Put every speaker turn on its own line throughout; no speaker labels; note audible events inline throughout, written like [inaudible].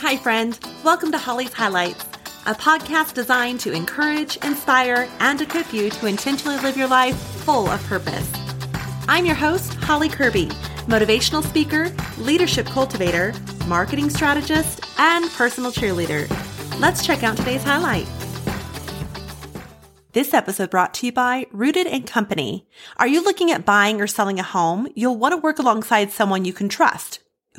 Hi, friend. Welcome to Holly's Highlights, a podcast designed to encourage, inspire, and equip you to intentionally live your life full of purpose. I'm your host, Holly Curby, motivational speaker, leadership cultivator, marketing strategist, and personal cheerleader. Let's check out today's highlight. This episode brought to you by Rooted and Company. Are you looking at buying or selling a home? You'll want to work alongside someone you can trust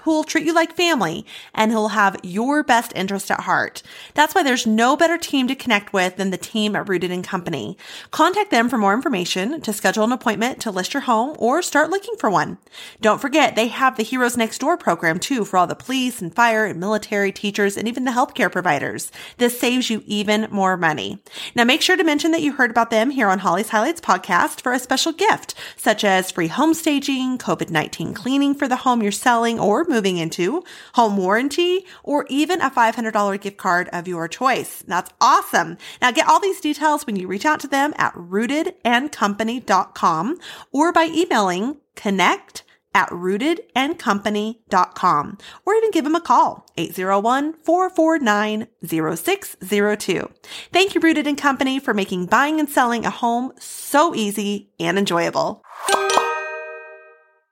who'll treat you like family and who'll have your best interest at heart. That's why there's no better team to connect with than the team at Rooted and Company. Contact them for more information, to schedule an appointment to list your home or start looking for one. Don't forget, they have the Heroes Next Door program too for all the police and fire and military teachers and even the healthcare providers. This saves you even more money. Now make sure to mention that you heard about them here on Holly's Highlights podcast for a special gift, such as free home staging, COVID-19 cleaning for the home you're selling or moving into, home warranty, or even a $500 gift card of your choice. That's awesome. Now get all these details when you reach out to them at rootedandcompany.com or by emailing connect at rootedandcompany.com or even give them a call 801-449-0602. Thank you Rooted and Company for making buying and selling a home so easy and enjoyable.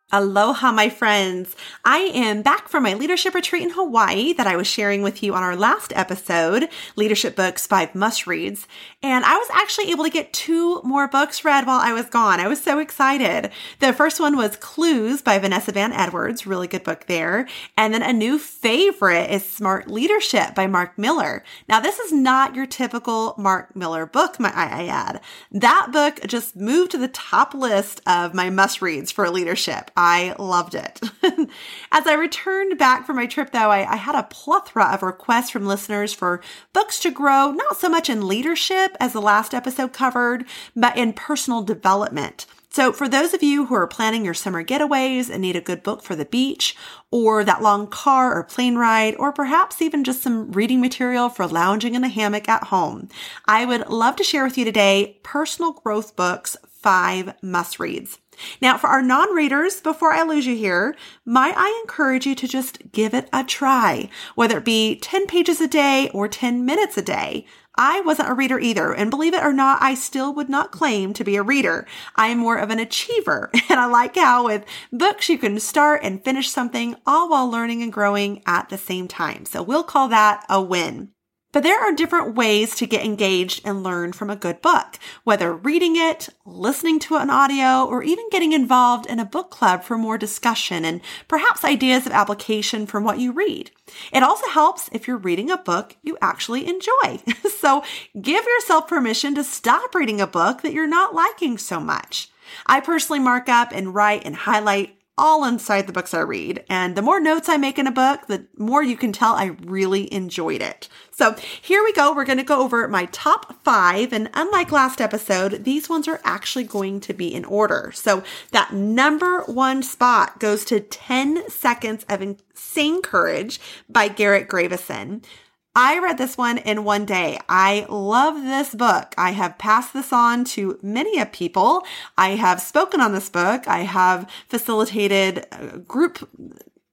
Aloha, my friends. I am back from my leadership retreat in Hawaii that I was sharing with you on our last episode, Leadership Books Five Must Reads. And I was actually able to get two more books read while I was gone. I was so excited. The first one was Cues by Vanessa Van Edwards, really good book there. And then a new favorite is Smart Leadership by Mark Miller. Now, this is not your typical Mark Miller book, my I add. That book just moved to the top list of my must reads for leadership. I loved it. [laughs] As I returned back from my trip, though, I, I, had a plethora of requests from listeners for books to grow, not so much in leadership as the last episode covered, but in personal development. So, for those of you who are planning your summer getaways and need a good book for the beach, or that long car or plane ride, or perhaps even just some reading material for lounging in a hammock at home, I would love to share with you today Personal Growth Books 5 Must Reads. Now, for our non readers, before I lose you here, might I encourage you to just give it a try, whether it be 10 pages a day or 10 minutes a day. I wasn't a reader either, and believe it or not, I still would not claim to be a reader. I am more of an achiever, [laughs] and I like how with books you can start and finish something all while learning and growing at the same time. So we'll call that a win. But there are different ways to get engaged and learn from a good book, whether reading it, listening to an audio, or even getting involved in a book club for more discussion and perhaps ideas of application from what you read. It also helps if you're reading a book you actually enjoy. [laughs] so give yourself permission to stop reading a book that you're not liking so much. I personally mark up and write and highlight all inside the books I read. And the more notes I make in a book, the more you can tell I really enjoyed it. So here we go. We're going to go over my top five. And unlike last episode, these ones are actually going to be in order. So that number one spot goes to 10 Seconds of Insane Courage by Garrett Gravison. I read this one in one day. I love this book. I have passed this on to many people. I have spoken on this book. I have facilitated group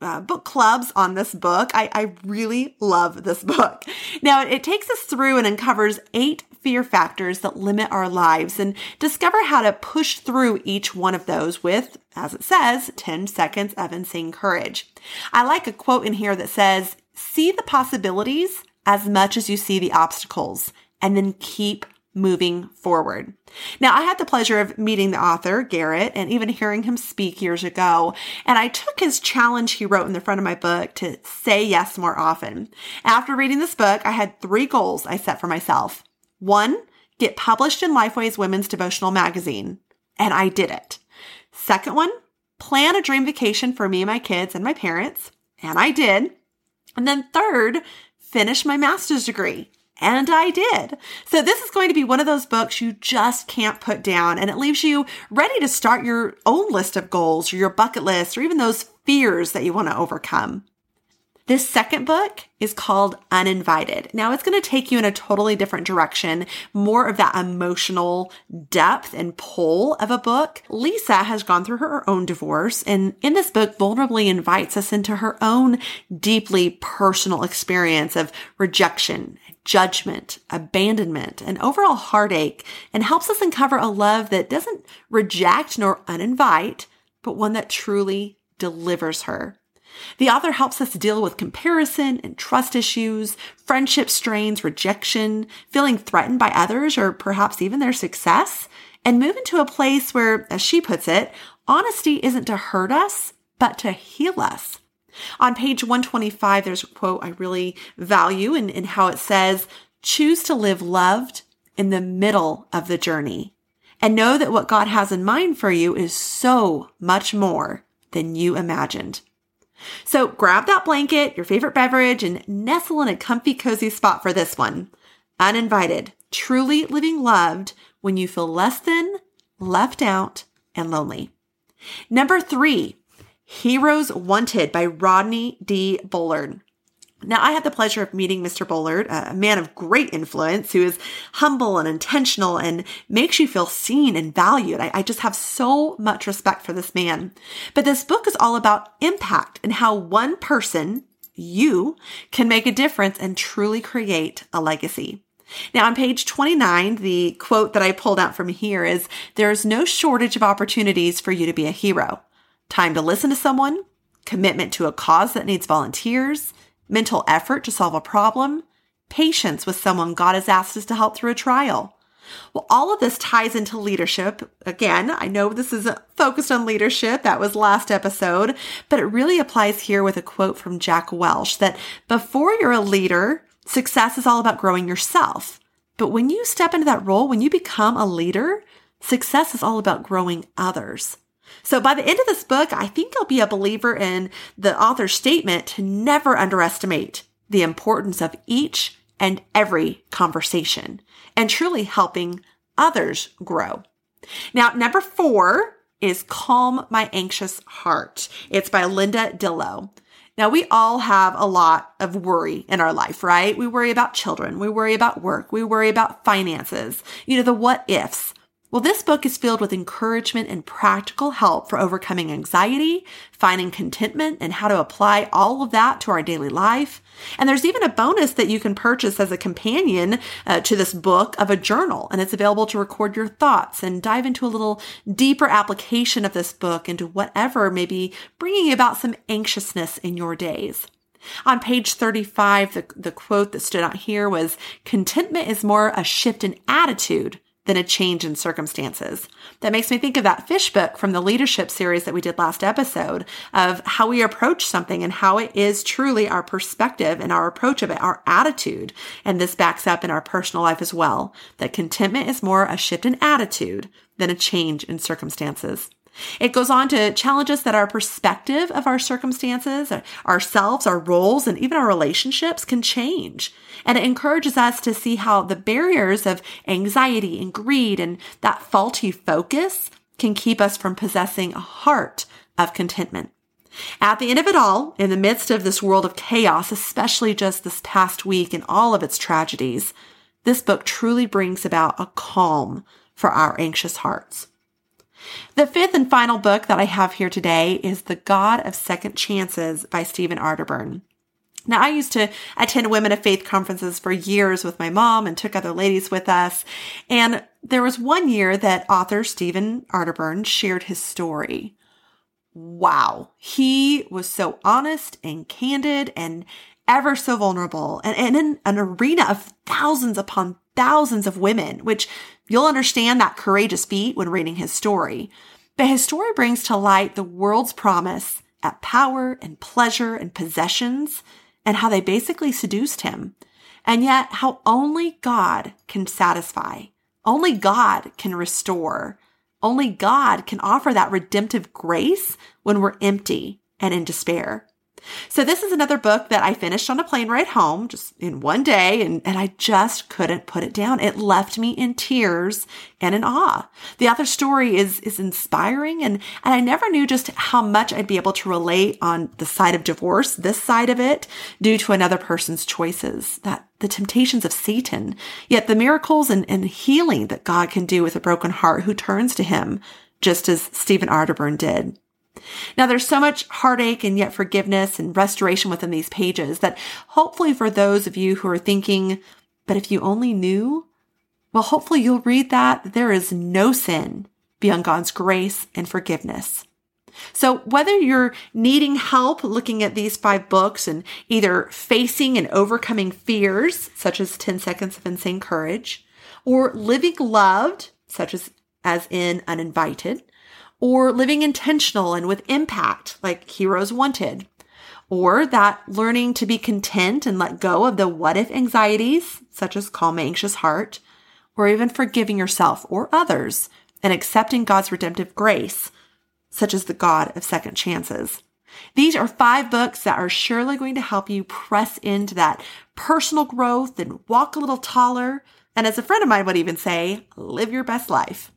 uh, book clubs on this book. I, I really love this book. Now, it takes us through and uncovers eight fear factors that limit our lives and discover how to push through each one of those with, as it says, 10 seconds of insane courage. I like a quote in here that says, see the possibilities as much as you see the obstacles and then keep moving forward. Now, I had the pleasure of meeting the author, Garrett, and even hearing him speak years ago. And I took his challenge he wrote in the front of my book to say yes more often. After reading this book, I had three goals I set for myself. One, get published in Lifeway's Women's Devotional Magazine. And I did it. Second one, plan a dream vacation for me and my kids and my parents. And I did. And then third, finish my master's degree. And I did. So this is going to be one of those books you just can't put down and it leaves you ready to start your own list of goals or your bucket list or even those fears that you want to overcome. This second book is called Uninvited. Now it's going to take you in a totally different direction, more of that emotional depth and pull of a book. Lisa has gone through her own divorce and in this book vulnerably invites us into her own deeply personal experience of rejection, judgment, abandonment, and overall heartache and helps us uncover a love that doesn't reject nor uninvite, but one that truly delivers her. The author helps us deal with comparison and trust issues, friendship strains, rejection, feeling threatened by others or perhaps even their success, and move into a place where, as she puts it, honesty isn't to hurt us, but to heal us. On page 125, there's a quote I really value in, in how it says, choose to live loved in the middle of the journey and know that what God has in mind for you is so much more than you imagined. So grab that blanket, your favorite beverage, and nestle in a comfy, cozy spot for this one. Uninvited, truly living loved when you feel less than, left out, and lonely. Number three, Heroes Wanted by Rodney D. Bullard. Now, I had the pleasure of meeting Mr. Bullard, a man of great influence who is humble and intentional and makes you feel seen and valued. I, I, just have so much respect for this man. But this book is all about impact and how one person, you, can make a difference and truly create a legacy. Now, on page 29, the quote that I pulled out from here is There is no shortage of opportunities for you to be a hero. Time to listen to someone, commitment to a cause that needs volunteers mental effort to solve a problem, patience with someone God has asked us to help through a trial. Well, all of this ties into leadership. Again, I know this is focused on leadership. That was last episode, but it really applies here with a quote from Jack Welch that before you're a leader, success is all about growing yourself. But when you step into that role, when you become a leader, success is all about growing others. So by the end of this book, I think I'll be a believer in the author's statement to never underestimate the importance of each and every conversation and truly helping others grow. Now, number four is Calm My Anxious Heart. It's by Linda Dillow. Now, we all have a lot of worry in our life, right? We worry about children. We worry about work. We worry about finances. You know, the what ifs. Well, this book is filled with encouragement and practical help for overcoming anxiety, finding contentment, and how to apply all of that to our daily life. And there's even a bonus that you can purchase as a companion uh, to this book of a journal, and it's available to record your thoughts and dive into a little deeper application of this book into whatever may be bringing about some anxiousness in your days. On page 35, the, the quote that stood out here was contentment is more a shift in attitude than a change in circumstances. That makes me think of that fish book from the leadership series that we did last episode of how we approach something and how it is truly our perspective and our approach of it, our attitude. And this backs up in our personal life as well, that contentment is more a shift in attitude than a change in circumstances. It goes on to challenge us that our perspective of our circumstances, ourselves, our roles, and even our relationships can change. And it encourages us to see how the barriers of anxiety and greed and that faulty focus can keep us from possessing a heart of contentment. At the end of it all, in the midst of this world of chaos, especially just this past week and all of its tragedies, this book truly brings about a calm for our anxious hearts. The fifth and final book that I have here today is The God of Second Chances by Stephen Arterburn. Now, I used to attend women of faith conferences for years with my mom and took other ladies with us. And there was one year that author Stephen Arterburn shared his story. Wow. He was so honest and candid and ever so vulnerable and, and in an arena of thousands upon thousands of women, which you'll understand that courageous feat when reading his story. But his story brings to light the world's promise at power and pleasure and possessions and how they basically seduced him. And yet how only God can satisfy. Only God can restore. Only God can offer that redemptive grace when we're empty and in despair. So this is another book that I finished on a plane ride home just in one day and, and I just couldn't put it down. It left me in tears and in awe. The author's story is, is inspiring and, and I never knew just how much I'd be able to relate on the side of divorce, this side of it, due to another person's choices, that the temptations of Satan, yet the miracles and, and healing that God can do with a broken heart who turns to him, just as Stephen Arterburn did. Now, there's so much heartache and yet forgiveness and restoration within these pages that hopefully for those of you who are thinking, but if you only knew, well, hopefully you'll read that there is no sin beyond God's grace and forgiveness. So whether you're needing help looking at these five books and either facing and overcoming fears, such as 10 seconds of insane courage, or living loved, such as, as in uninvited, or living intentional and with impact, like Heroes Wanted, or that learning to be content and let go of the what if anxieties, such as calm, anxious heart, or even forgiving yourself or others and accepting God's redemptive grace, such as the God of second chances. These are five books that are surely going to help you press into that personal growth and walk a little taller. And as a friend of mine would even say, live your best life.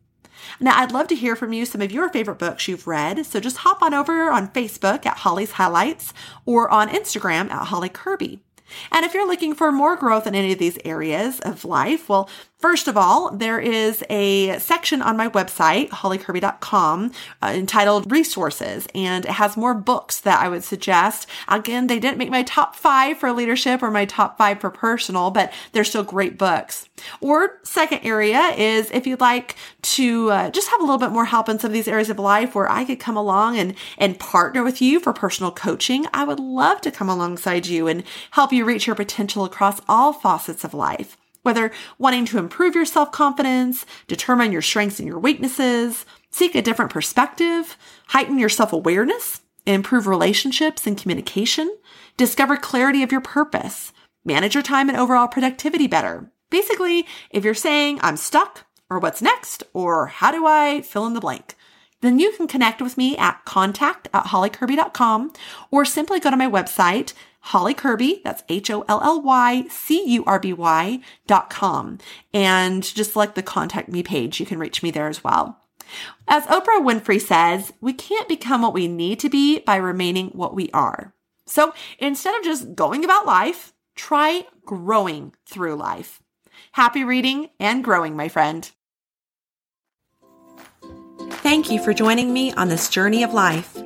Now, I'd love to hear from you some of your favorite books you've read. So just hop on over on Facebook at Holly's Highlights or on Instagram at Holly Curby. And if you're looking for more growth in any of these areas of life, well, First of all, there is a section on my website, hollycurby.com, uh, entitled resources, and it has more books that I would suggest. Again, they didn't make my top five for leadership or my top five for personal, but they're still great books. Or second area is if you'd like to uh, just have a little bit more help in some of these areas of life where I could come along and, and partner with you for personal coaching, I would love to come alongside you and help you reach your potential across all facets of life whether wanting to improve your self confidence, determine your strengths and your weaknesses, seek a different perspective, heighten your self awareness, improve relationships and communication, discover clarity of your purpose, manage your time and overall productivity better. Basically, if you're saying, I'm stuck, or what's next, or how do I fill in the blank, then you can connect with me at contact at hollycurby.com or simply go to my website, Holly Curby, that's H-O-L-L-Y-C-U-R-B-Y dot com. And just select the contact me page. You can reach me there as well. As Oprah Winfrey says, we can't become what we need to be by remaining what we are. So instead of just going about life, try growing through life. Happy reading and growing, my friend. Thank you for joining me on this journey of life.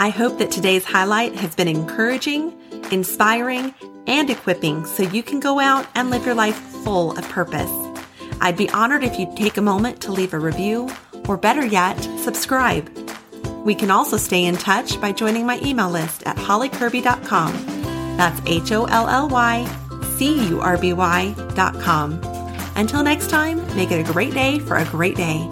I hope that today's highlight has been encouraging, inspiring, and equipping so you can go out and live your life full of purpose. I'd be honored if you'd take a moment to leave a review, or better yet, subscribe. We can also stay in touch by joining my email list at hollycurby.com. That's H O L L Y C U R B Y.com. Until next time, make it a great day for a great day.